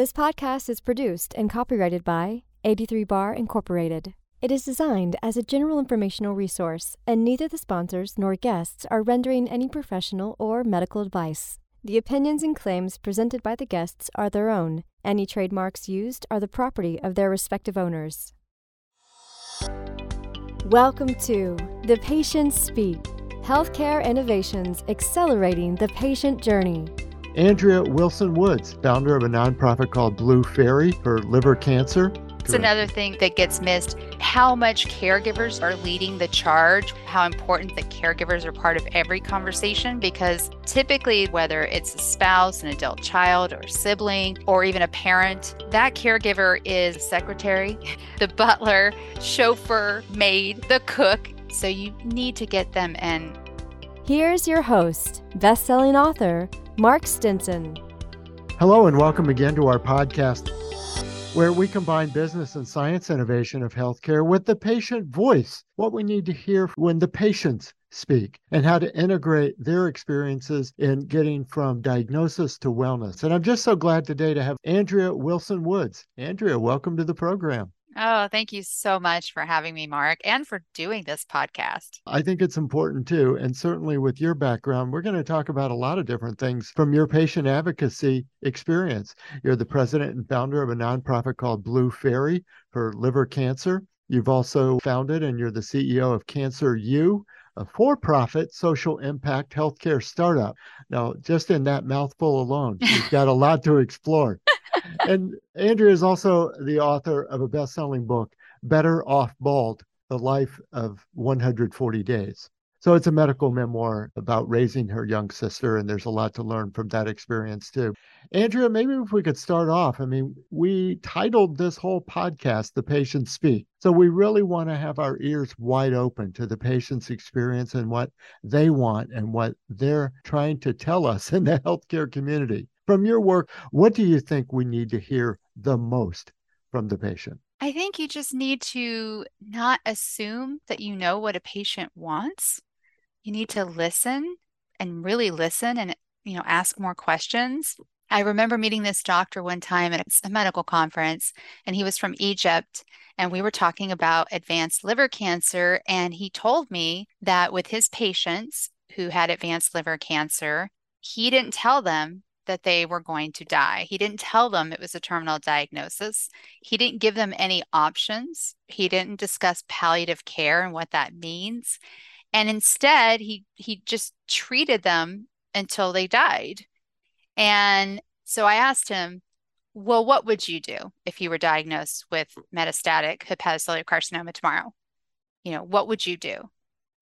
This podcast is produced and copyrighted by 83 Bar Incorporated. It is designed as a general informational resource, and neither the sponsors nor guests are rendering any professional or medical advice. The opinions and claims presented by the guests are their own. Any trademarks used are the property of their respective owners. Welcome to The Patients Speak Healthcare Innovations Accelerating the Patient Journey. Andrea Wilson Woods, founder of a nonprofit called Blue Faery for liver cancer. It's another thing that gets missed how much caregivers are leading the charge, how important that caregivers are part of every conversation. Because typically, whether it's a spouse, an adult child, or sibling, or even a parent, that caregiver is secretary, the butler, chauffeur, maid, the cook. So you need to get them in. Here's your host, best-selling author Mark Stinson. Hello, and welcome again to our podcast where we combine business and science innovation of healthcare with the patient voice, what we need to hear when the patients speak, and how to integrate their experiences in getting from diagnosis to wellness. And I'm just so glad today to have Andrea Wilson Woods. Andrea, welcome to the program. Oh, thank you so much for having me, Mark, and for doing this podcast. I think it's important too. And certainly with your background, we're going to talk about a lot of different things from your patient advocacy experience. You're the president and founder of a nonprofit called Blue Faery for liver cancer. You've also founded and you're the CEO of Cancer U, a for profit social impact healthcare startup. Now, just in that mouthful alone, you've got a lot to explore and Andrea is also the author of a best selling book, Better Off Bald The Life of 140 Days. So it's a medical memoir about raising her young sister, and there's a lot to learn from that experience too. Andrea, maybe if we could start off. I mean, we titled this whole podcast, The Patients Speak. So we really want to have our ears wide open to the patient's experience and what they want and what they're trying to tell us in the healthcare community from your work, what do you think we need to hear the most from the patient? I think you just need to not assume that you know what a patient wants. You need to listen and really listen and you know ask more questions. I remember meeting this doctor one time at a medical conference and he was from Egypt and we were talking about advanced liver cancer and he told me that with his patients who had advanced liver cancer, he didn't tell them that they were going to die. He didn't tell them it was a terminal diagnosis. He didn't give them any options. He didn't discuss palliative care and what that means. And instead, he he just treated them until they died. And so I asked him, "Well, what would you do if you were diagnosed with metastatic hepatocellular carcinoma tomorrow? You know, what would you do?"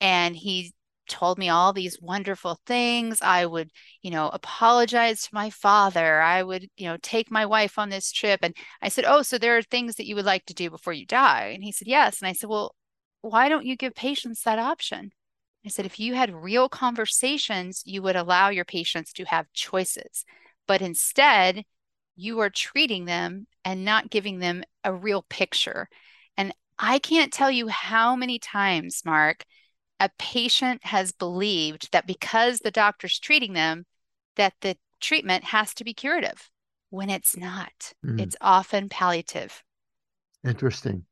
And he told me all these wonderful things. I would, you know, apologize to my father. I would, you know, take my wife on this trip. And I said, Oh, so there are things that you would like to do before you die? And he said, Yes. And I said, Well, why don't you give patients that option? I said, If you had real conversations, you would allow your patients to have choices. But instead, you are treating them and not giving them a real picture. And I can't tell you how many times, Mark, a patient has believed that because the doctor's treating them, that the treatment has to be curative when it's not. Mm. It's often palliative. Interesting.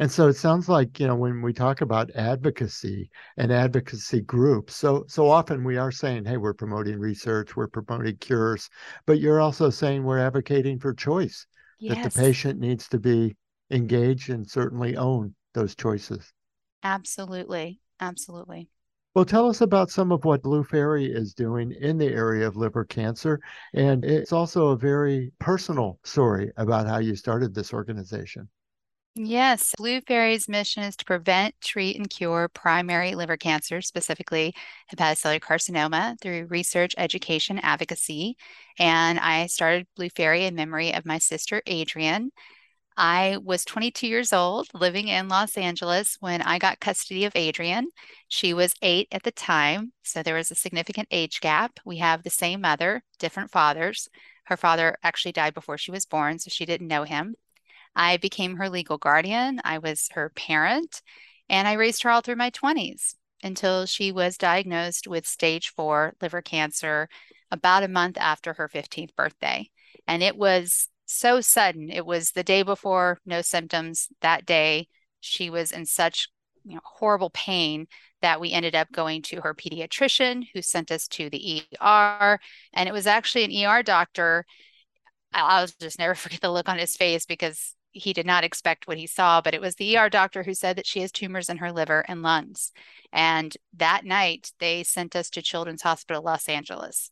And so it sounds like, you know, when we talk about advocacy and advocacy groups, so so often we are saying, hey, we're promoting research, we're promoting cures, but you're also saying we're advocating for choice. Yes. That the patient needs to be engaged and certainly own those choices. Absolutely. Absolutely. Well, tell us about some of what Blue Faery is doing in the area of liver cancer. And it's also a very personal story about how you started this organization. Yes, Blue Faery's mission is to prevent, treat, and cure primary liver cancer, specifically hepatocellular carcinoma, through research, education, advocacy. And I started Blue Faery in memory of my sister, Adrienne. I was 22 years old living in Los Angeles when I got custody of Adrienne. She was eight at the time, so there was a significant age gap. We have the same mother, different fathers. Her father actually died before she was born, so she didn't know him. I became her legal guardian, I was her parent, and I raised her all through my 20s until she was diagnosed with stage four liver cancer about a month after her 15th birthday. And it was so sudden. It was the day before, no symptoms. That day, she was in such you know, horrible pain that we ended up going to her pediatrician who sent us to the ER. And it was actually an ER doctor. I'll just never forget the look on his face because he did not expect what he saw, but it was the ER doctor who said that she has tumors in her liver and lungs. And that night, they sent us to Children's Hospital Los Angeles.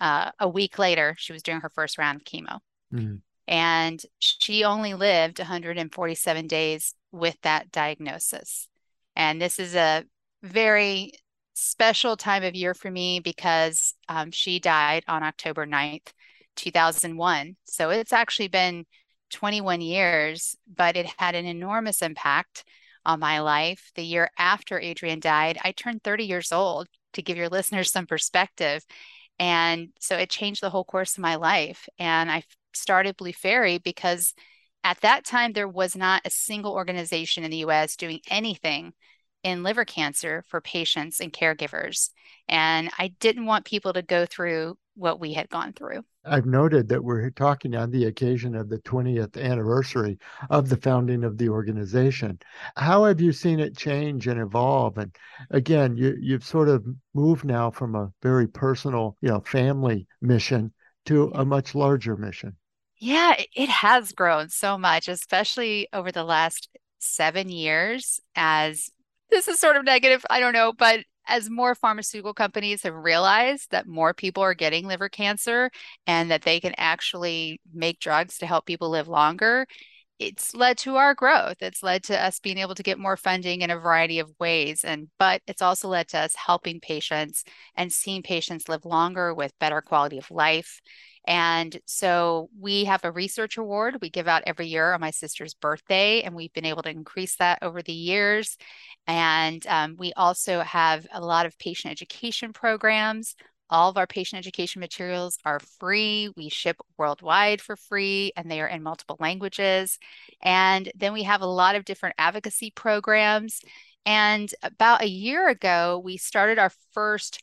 Uh, a week later, she was doing her first round of chemo. Mm. And she only lived 147 days with that diagnosis. And this is a very special time of year for me because um, she died on October 9th, 2001. So it's actually been 21 years, but it had an enormous impact on my life. The year after Adrienne died, I turned 30 years old to give your listeners some perspective. And so it changed the whole course of my life. And I started Blue Faery because at that time, there was not a single organization in the US doing anything in liver cancer for patients and caregivers. And I didn't want people to go through what we had gone through. I've noted that we're talking on the occasion of the 20th anniversary of the founding of the organization. How have you seen it change and evolve? And again, you, you've sort of moved now from a very personal, you know, family mission to a much larger mission. Yeah, it has grown so much, especially over the last seven years as this is sort of negative. I don't know, but as more pharmaceutical companies have realized that more people are getting liver cancer and that they can actually make drugs to help people live longer, it's led to our growth. It's led to us being able to get more funding in a variety of ways. And but it's also led to us helping patients and seeing patients live longer with better quality of life. And so we have a research award we give out every year on my sister's birthday, and we've been able to increase that over the years. And um, we also have a lot of patient education programs. All of our patient education materials are free. We ship worldwide for free and they are in multiple languages. And then we have a lot of different advocacy programs. And about a year ago, we started our first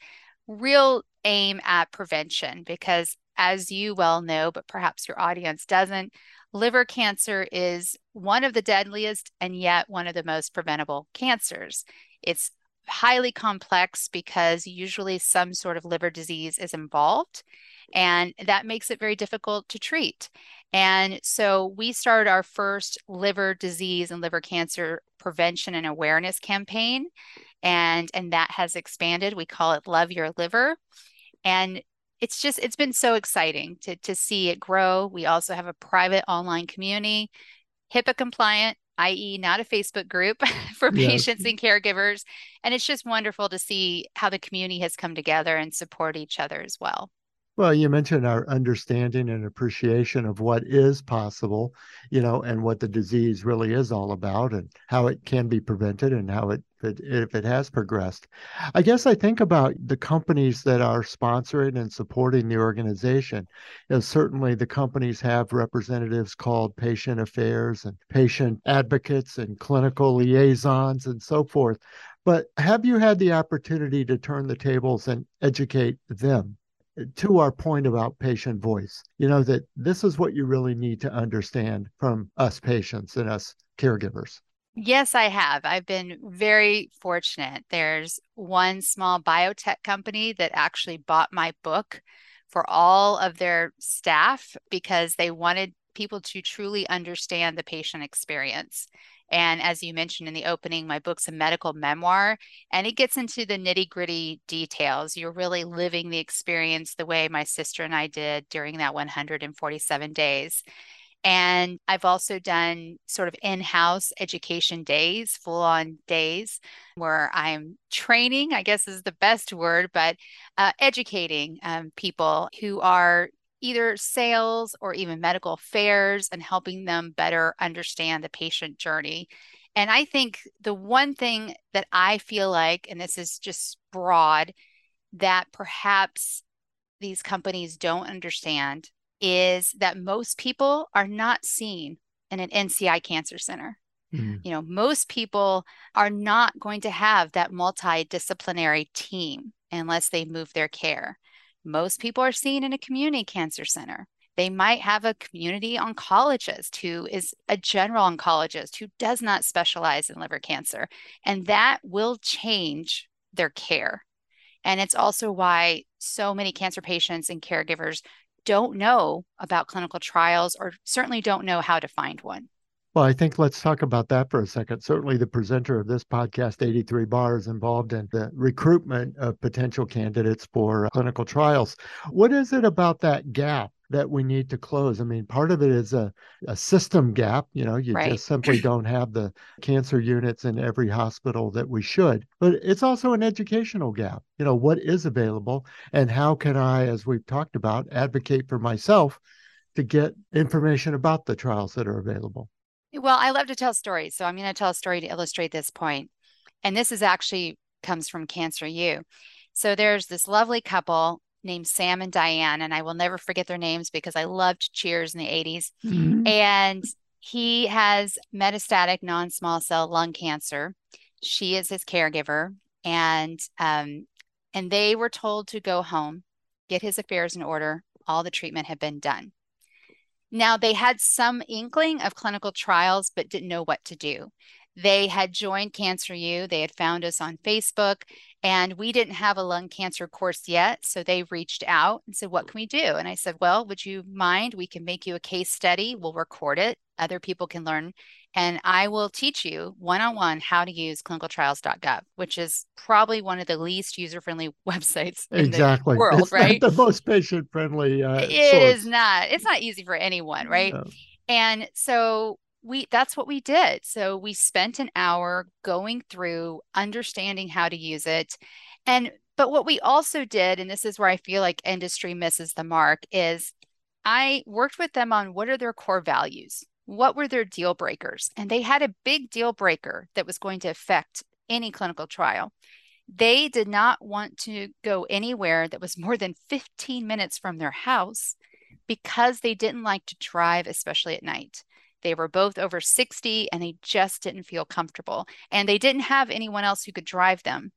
real aim at prevention because, as you well know, but perhaps your audience doesn't, liver cancer is one of the deadliest and yet one of the most preventable cancers. It's highly complex because usually some sort of liver disease is involved, and that makes it very difficult to treat. And so we started our first liver disease and liver cancer prevention and awareness campaign, and and that has expanded. We call it Love Your Liver. And it's just it's been so exciting to to see it grow. We also have a private online community, HIPAA compliant, i.e., not a Facebook group for yeah. patients and caregivers. And it's just wonderful to see how the community has come together and support each other as well. Well, you mentioned our understanding and appreciation of what is possible, you know, and what the disease really is all about and how it can be prevented and how it if it, if it has progressed. I guess I think about the companies that are sponsoring and supporting the organization. You know, certainly the companies have representatives called patient affairs and patient advocates and clinical liaisons and so forth. But have you had the opportunity to turn the tables and educate them to our point about patient voice, you know, that this is what you really need to understand from us patients and us caregivers. Yes, I have. I've been very fortunate. There's one small biotech company that actually bought my book for all of their staff because they wanted people to truly understand the patient experience. And as you mentioned in the opening, my book's a medical memoir and it gets into the nitty gritty details. You're really living the experience the way my sister and I did during that 147 days. And I've also done sort of in house education days, full on days where I'm training, I guess is the best word, but uh, educating um, people who are either sales or even medical affairs and helping them better understand the patient journey. And I think the one thing that I feel like, and this is just broad, that perhaps these companies don't understand is that most people are not seen in an NCI cancer center. Mm-hmm. You know, most people are not going to have that multidisciplinary team unless they move their care. Most people are seen in a community cancer center. They might have a community oncologist who is a general oncologist who does not specialize in liver cancer, and that will change their care. And it's also why so many cancer patients and caregivers don't know about clinical trials or certainly don't know how to find one. Well, I think let's talk about that for a second. Certainly, the presenter of this podcast, 83 Bar, is involved in the recruitment of potential candidates for uh, clinical trials. What is it about that gap that we need to close? I mean, part of it is a, a system gap. You know, you right. just simply don't have the cancer units in every hospital that we should. But it's also an educational gap. You know, what is available and how can I, as we've talked about, advocate for myself to get information about the trials that are available? Well, I love to tell stories. So I'm going to tell a story to illustrate this point. And this is actually comes from Cancer U. So there's this lovely couple named Sam and Diane, and I will never forget their names because I loved Cheers in the 80s. Mm-hmm. And he has metastatic non small cell lung cancer. She is his caregiver. And um, and they were told to go home, get his affairs in order. All the treatment had been done. Now, they had some inkling of clinical trials, but didn't know what to do. They had joined Cancer U, they had found us on Facebook, and we didn't have a lung cancer course yet. So they reached out and said, What can we do? And I said, Well, would you mind? We can make you a case study, we'll record it, other people can learn and I will teach you one on one how to use clinicaltrials.gov, which is probably one of the least user friendly websites exactly. in the world, it's right? the most patient friendly. Uh, it source. is not. It's not easy for anyone, right? No. And so we that's what we did. So we spent an hour going through understanding how to use it. And but what we also did, and this is where I feel like industry misses the mark, is I worked with them on what are their core values what were their deal breakers? And they had a big deal breaker that was going to affect any clinical trial. They did not want to go anywhere that was more than 15 minutes from their house because they didn't like to drive, especially at night. They were both over 60 and they just didn't feel comfortable. And they didn't have anyone else who could drive them.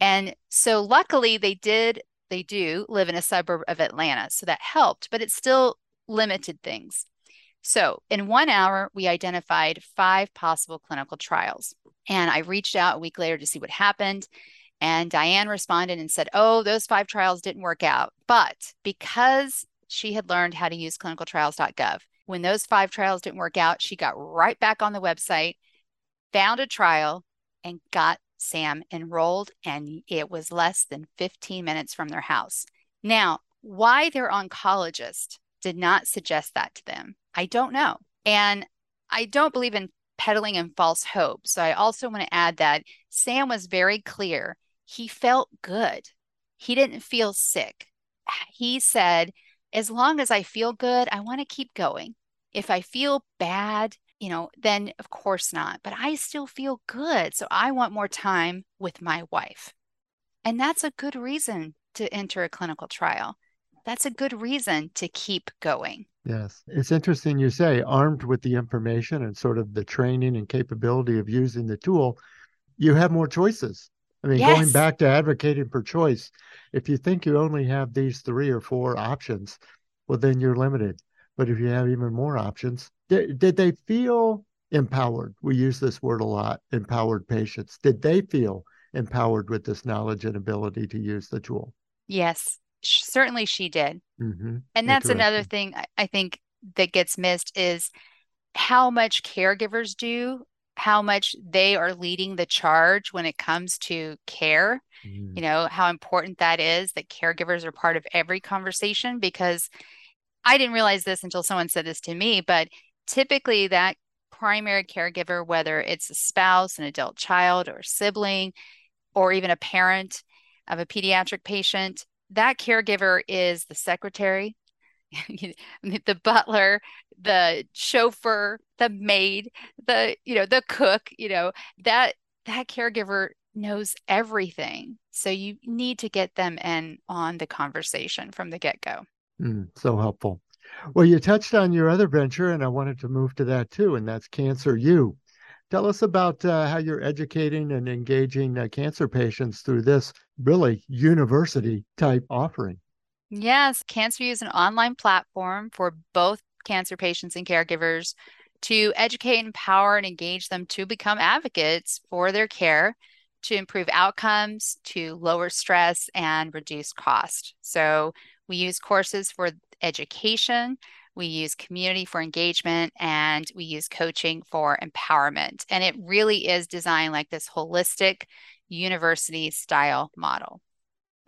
And so, luckily, they did, they do live in a suburb of Atlanta. So that helped, but it still limited things. So, in one hour, we identified five possible clinical trials. And I reached out a week later to see what happened. And Diane responded and said, Oh, those five trials didn't work out. But because she had learned how to use clinicaltrials.gov, when those five trials didn't work out, she got right back on the website, found a trial, and got Sam enrolled. And it was less than 15 minutes from their house. Now, why their oncologist did not suggest that to them I don't know. And I don't believe in peddling in false hope. So I also want to add that Sam was very clear. He felt good. He didn't feel sick. He said, as long as I feel good, I want to keep going. If I feel bad, you know, then of course not. But I still feel good. So I want more time with my wife. And that's a good reason to enter a clinical trial. That's a good reason to keep going. Yes. It's interesting you say, armed with the information and sort of the training and capability of using the tool, you have more choices. I mean, yes. going back to advocating for choice, if you think you only have these three or four options, well, then you're limited. But if you have even more options, did, did they feel empowered? We use this word a lot empowered patients. Did they feel empowered with this knowledge and ability to use the tool? Yes certainly she did. Mm-hmm. And that's another thing I think that gets missed is how much caregivers do, how much they are leading the charge when it comes to care. Mm. You know, how important that is that caregivers are part of every conversation because I didn't realize this until someone said this to me, but typically that primary caregiver, whether it's a spouse, an adult child, or sibling, or even a parent of a pediatric patient, that caregiver is the secretary, the butler, the chauffeur, the maid, the you know the cook. You know that that caregiver knows everything. So you need to get them in on the conversation from the get go. Mm, so helpful. Well, you touched on your other venture, and I wanted to move to that too, and that's Cancer U. Tell us about uh, how you're educating and engaging uh, cancer patients through this really university type offering. Yes, CancerU is an online platform for both cancer patients and caregivers to educate, empower, and engage them to become advocates for their care to improve outcomes, to lower stress, and reduce cost. So we use courses for education, we use community for engagement, and we use coaching for empowerment. And it really is designed like this holistic university style model.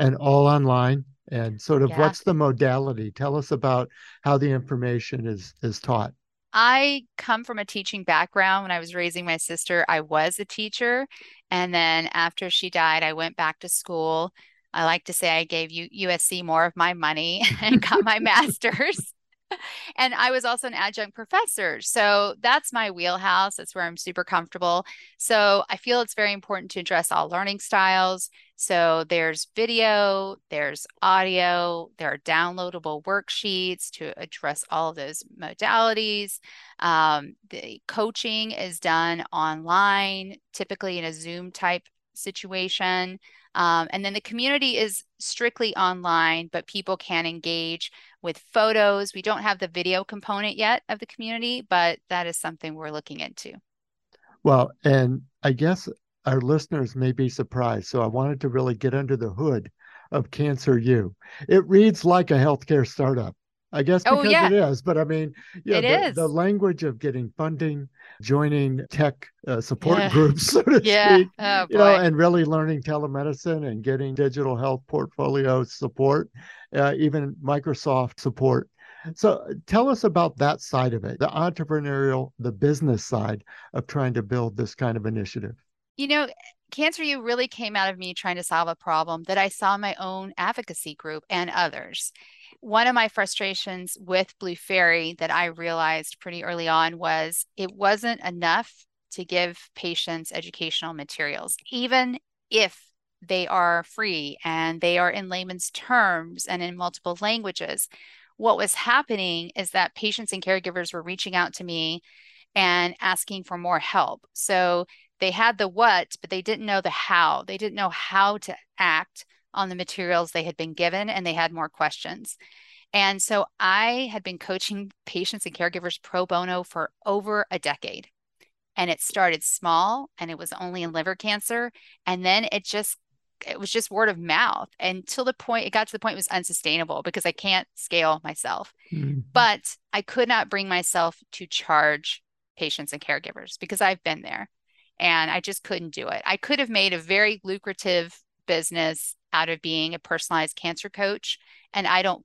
And all online. And sort of yeah. what's the modality? Tell us about how the information is is taught. I come from a teaching background. When I was raising my sister, I was a teacher. And then after she died, I went back to school. I like to say I gave USC more of my money and got my master's and I was also an adjunct professor. So that's my wheelhouse. That's where I'm super comfortable. So I feel it's very important to address all learning styles. So there's video, there's audio, there are downloadable worksheets to address all of those modalities. Um, the coaching is done online, typically in a Zoom type situation. Um, and then the community is strictly online, but people can engage with photos. We don't have the video component yet of the community, but that is something we're looking into. Well, and I guess our listeners may be surprised. So I wanted to really get under the hood of CancerU. It reads like a healthcare startup. I guess oh, because oh, yeah. it is, but I mean, yeah, the, the, language of getting funding, joining tech uh, support yeah. groups, so to yeah. speak, oh, you know, and really learning telemedicine and getting digital health portfolio support, uh, even Microsoft support. So tell us about that side of it, the entrepreneurial, the business side of trying to build this kind of initiative. You know, CancerU really came out of me trying to solve a problem that I saw in my own advocacy group and others one of my frustrations with Blue Faery that I realized pretty early on was it wasn't enough to give patients educational materials, even if they are free and they are in layman's terms and in multiple languages. What was happening is that patients and caregivers were reaching out to me and asking for more help. So they had the what, but they didn't know the how. They didn't know how to act on the materials they had been given and they had more questions. And so I had been coaching patients and caregivers pro bono for over a decade. And it started small and it was only in liver cancer. And then it just, it was just word of mouth until the point, it got to the point it was unsustainable because I can't scale myself. Mm-hmm. But I could not bring myself to charge patients and caregivers because I've been there and I just couldn't do it. I could have made a very lucrative business out of being a personalized cancer coach. And I don't,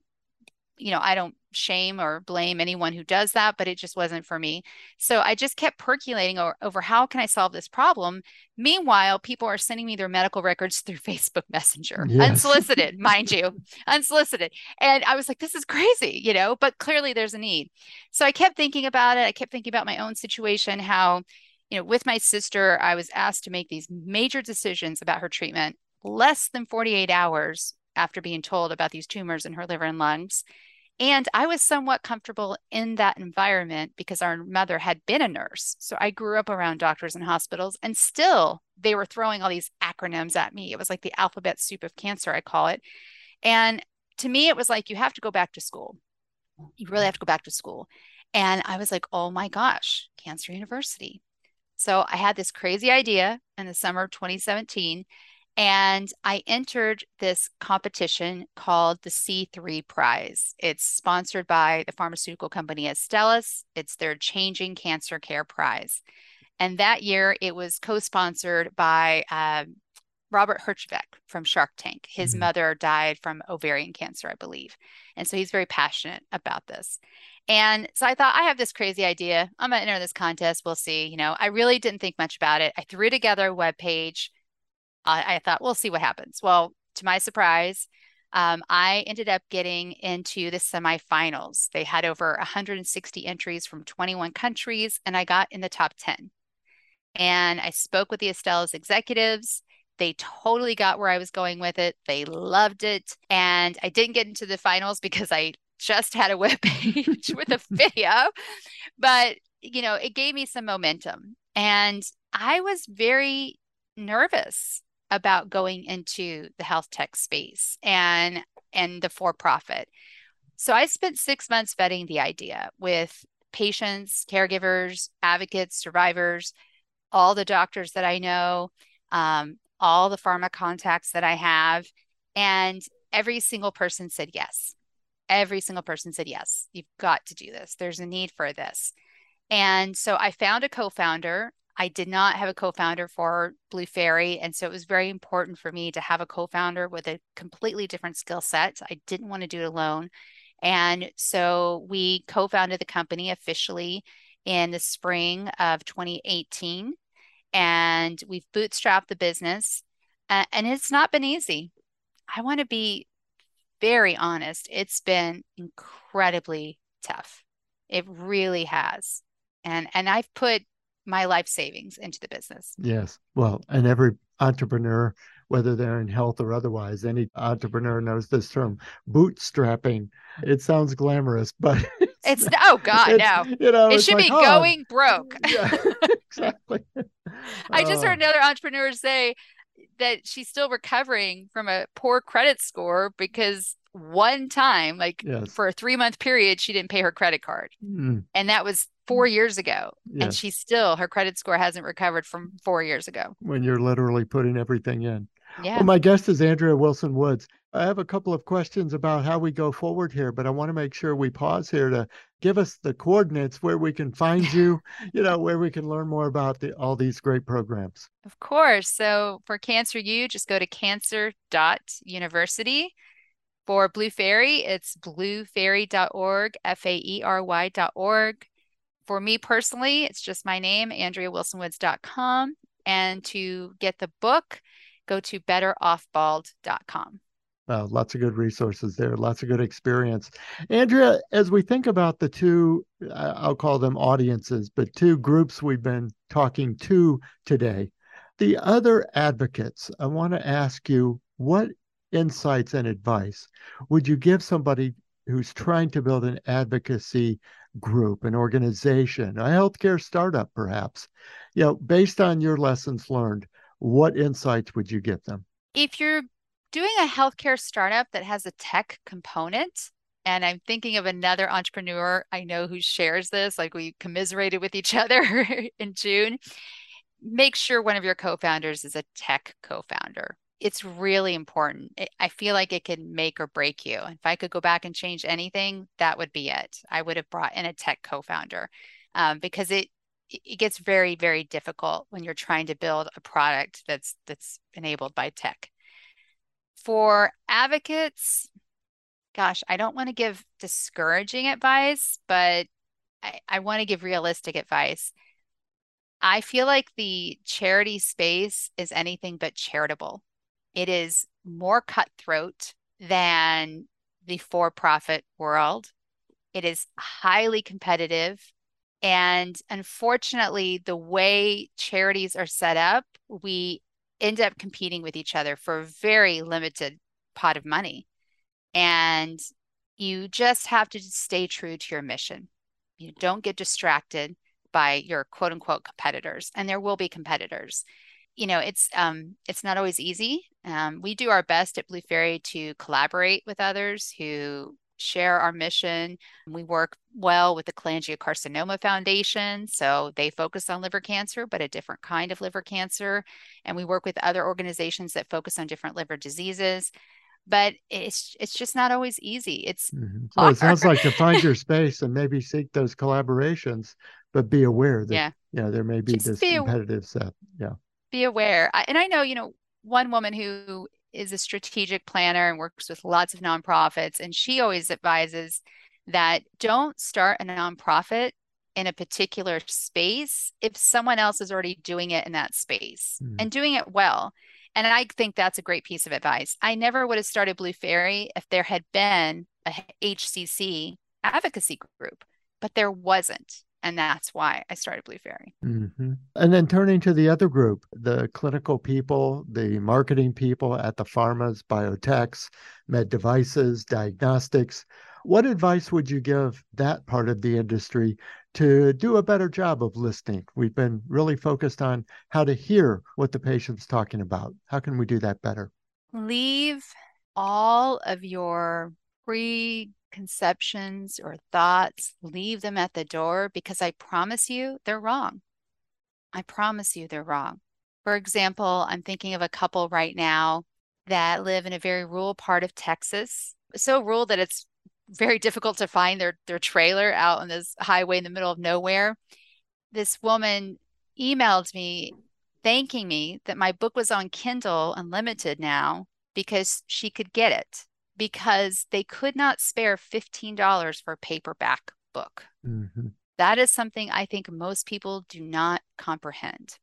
you know, I don't shame or blame anyone who does that, but it just wasn't for me. So I just kept percolating over, over, how can I solve this problem? Meanwhile, people are sending me their medical records through Facebook Messenger, yes. unsolicited, mind you, unsolicited. And I was like, this is crazy, you know, but clearly there's a need. So I kept thinking about it. I kept thinking about my own situation, how, you know, with my sister, I was asked to make these major decisions about her treatment less than 48 hours after being told about these tumors in her liver and lungs. And I was somewhat comfortable in that environment because our mother had been a nurse. So I grew up around doctors and hospitals, and still they were throwing all these acronyms at me. It was like the alphabet soup of cancer, I call it. And to me, it was like, you have to go back to school. You really have to go back to school. And I was like, oh my gosh, Cancer University. So I had this crazy idea in the summer of 2017 and I entered this competition called the C3 Prize. It's sponsored by the pharmaceutical company Astellas. It's their Changing Cancer Care Prize. And that year it was co sponsored by um, Robert Herjavec from Shark Tank. His mm-hmm. mother died from ovarian cancer, I believe. And so he's very passionate about this. And so I thought, I have this crazy idea. I'm going to enter this contest. We'll see. You know, I really didn't think much about it. I threw together a web page I, I thought, we'll see what happens. Well, to my surprise, um, I ended up getting into the semifinals. They had over 160 entries from 21 countries, and I got in the top 10. And I spoke with the Astellas executives. They totally got where I was going with it. They loved it. And I didn't get into the finals because I just had a web page with a video, but you know, it gave me some momentum. And I was very nervous about going into the health tech space. And and the for profit. So I spent six months vetting the idea with patients, caregivers, advocates, survivors, all the doctors that I know, um, all the pharma contacts that I have. And every single person said yes. Every single person said yes. You've got to do this. There's a need for this. And so I found a co founder. I did not have a co founder for Blue Faery. And so it was very important for me to have a co founder with a completely different skill set. I didn't want to do it alone. And so we co founded the company officially in the spring of 2018. And we've bootstrapped the business. And it's not been easy. I want to be very honest. It's been incredibly tough. It really has. And and I've put my life savings into the business. Yes. Well, and every entrepreneur, whether they're in health or otherwise, any entrepreneur knows this term bootstrapping. It sounds glamorous, but it's, it's oh god, no. You know, it should like, be oh, going broke. yeah, exactly. I just heard oh. another entrepreneur say that she's still recovering from a poor credit score because one time, like yes. for a three month period, she didn't pay her credit card. Mm. And that was four years ago. Yes. And she still, her credit score hasn't recovered from four years ago. When you're literally putting everything in. Yeah. Well, my guest is Andrea Wilson Woods. I have a couple of questions about how we go forward here, but I want to make sure we pause here to give us the coordinates where we can find you, you know, where we can learn more about the, all these great programs. Of course. So for Cancer U, just go to cancer.university. For Blue Faery, it's bluefaery.org, F A E R Y.org. For me personally, it's just my name, AndreaWilsonWoods.com. And to get the book, go to betteroffbald.com. Wow, lots of good resources there, lots of good experience. Andrea, as we think about the two, I'll call them audiences, but two groups we've been talking to today, the other advocates, I want to ask you what insights and advice would you give somebody who's trying to build an advocacy group, an organization, a healthcare startup, perhaps? You know, based on your lessons learned, what insights would you give them? If you're doing a healthcare startup that has a tech component, and I'm thinking of another entrepreneur I know who shares this, like we commiserated with each other in June. Make sure one of your co founders is a tech co founder. It's really important. I feel like it can make or break you. If I could go back and change anything, that would be it. I would have brought in a tech co founder um, because it it gets very very difficult when you're trying to build a product that's that's enabled by tech for advocates gosh i don't want to give discouraging advice but i, I want to give realistic advice. I feel like the charity space is anything but charitable. It is more cutthroat than the for-profit world. It is highly competitive and unfortunately, the way charities are set up, we end up competing with each other for a very limited pot of money. And you just have to stay true to your mission. You don't get distracted by your quote unquote competitors, and there will be competitors. You know, it's um, it's not always easy. Um, we do our best at Blue Faery to collaborate with others who share our mission. We work well with the Cholangiocarcinoma Foundation. So they focus on liver cancer, but a different kind of liver cancer. And we work with other organizations that focus on different liver diseases. But it's it's just not always easy. It's mm-hmm. it sounds like to find your space and maybe seek those collaborations, but be aware that yeah, you know, there may be just this be competitive set. Yeah. Be aware. And I know, you know, one woman who is a strategic planner and works with lots of nonprofits. And she always advises that don't start a nonprofit in a particular space if someone else is already doing it in that space mm. and doing it well. And I think that's a great piece of advice. I never would have started Blue Faery if there had been a HCC advocacy group, but there wasn't. And that's why I started Blue Faery. Mm-hmm. And then turning to the other group, the clinical people, the marketing people at the pharmas, biotechs, med devices, diagnostics. What advice would you give that part of the industry to do a better job of listening? We've been really focused on how to hear what the patient's talking about. How can we do that better? Leave all of your preconceptions or thoughts, leave them at the door because I promise you they're wrong. I promise you they're wrong. For example, I'm thinking of a couple right now that live in a very rural part of Texas, so rural that it's very difficult to find their their trailer out on this highway in the middle of nowhere. This woman emailed me thanking me that my book was on Kindle Unlimited now because she could get it because they could not spare $15 for a paperback book. Mm-hmm. That is something I think most people do not comprehend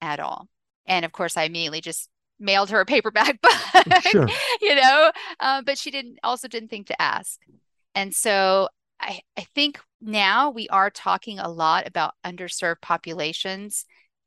at all. And of course, I immediately just mailed her a paperback book, sure. you know, uh, but she didn't also didn't think to ask. And so I, I think now we are talking a lot about underserved populations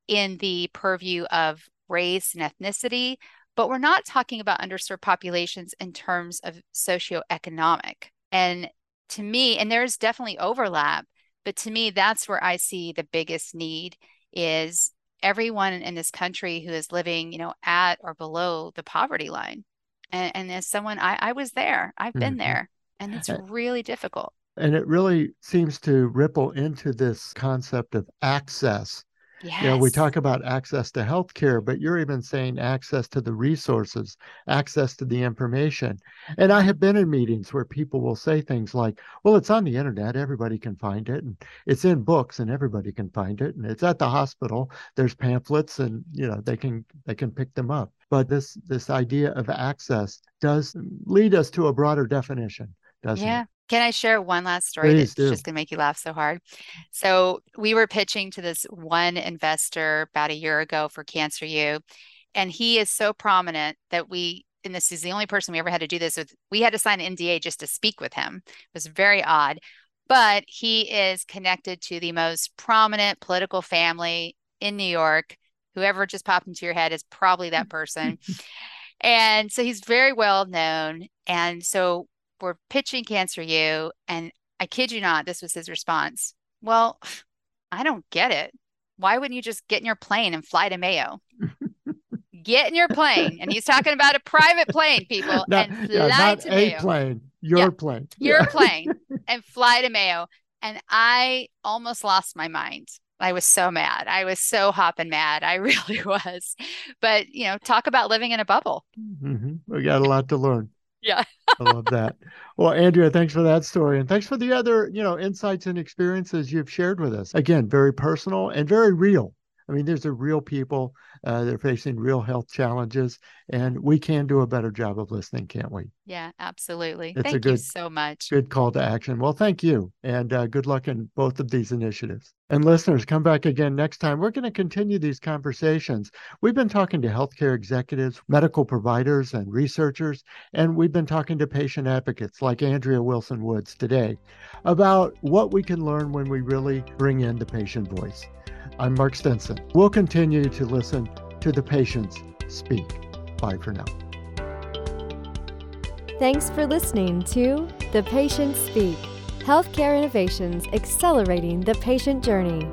in the purview of race and ethnicity, but we're not talking about underserved populations in terms of socioeconomic. And to me, and there's definitely overlap, but to me, that's where I see the biggest need is everyone in this country who is living, you know, at or below the poverty line. And, and as someone, I, I was there, I've been mm-hmm. there, and it's really difficult. And it really seems to ripple into this concept of access Yes. You know, we talk about access to healthcare, but you're even saying access to the resources, access to the information. And I have been in meetings where people will say things like, well, it's on the internet, everybody can find it, and it's in books and everybody can find it, and it's at the hospital, there's pamphlets and you know, they can they can pick them up. But this this idea of access does lead us to a broader definition, doesn't yeah. it? Can I share one last story Please that's do. just going to make you laugh so hard? So, we were pitching to this one investor about a year ago for Cancer U, and he is so prominent that we, and this is the only person we ever had to do this with, we had to sign an NDA just to speak with him. It was very odd, but he is connected to the most prominent political family in New York. Whoever just popped into your head is probably that person. and so he's very well known. And so we're pitching Cancer U. And I kid you not, this was his response. Well, I don't get it. Why wouldn't you just get in your plane and fly to Mayo? get in your plane. And he's talking about a private plane, people, not, and fly yeah, to Mayo. plane, your yeah, plane. Your yeah. plane and fly to Mayo. And I almost lost my mind. I was so mad. I was so hopping mad. I really was. But, you know, talk about living in a bubble. Mm-hmm. We got a lot to learn. Yeah. I love that. Well, Andrea, thanks for that story. And thanks for the other, you know, insights and experiences you've shared with us. Again, very personal and very real. I mean, these are real people. Uh, they're facing real health challenges, and we can do a better job of listening, can't we? Yeah, absolutely. It's thank good, you so much. Good call to action. Well, thank you, and uh, good luck in both of these initiatives. And listeners, come back again next time. We're going to continue these conversations. We've been talking to healthcare executives, medical providers, and researchers, and we've been talking to patient advocates like Andrea Wilson Woods today about what we can learn when we really bring in the patient voice. I'm Mark Stinson. We'll continue to listen to the patients speak. Bye for now. Thanks for listening to The Patients Speak Healthcare Innovations Accelerating the Patient Journey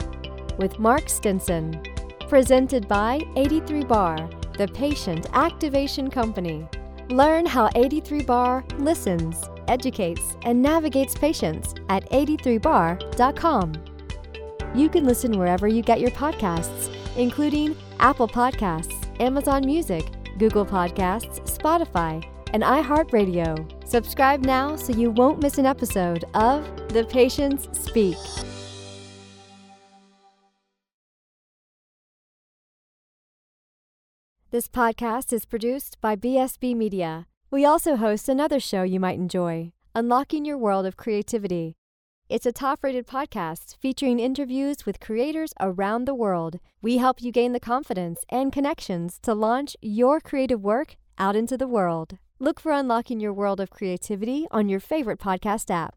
with Mark Stinson. Presented by 83Bar, the patient activation company. Learn how 83Bar listens, educates, and navigates patients at 83bar.com. You can listen wherever you get your podcasts, including Apple Podcasts, Amazon Music, Google Podcasts, Spotify, and iHeartRadio. Subscribe now so you won't miss an episode of The Patients Speak. This podcast is produced by BSB Media. We also host another show you might enjoy Unlocking Your World of Creativity it's a top rated podcast featuring interviews with creators around the world. We help you gain the confidence and connections to launch your creative work out into the world. Look for Unlocking Your World of Creativity on your favorite podcast app.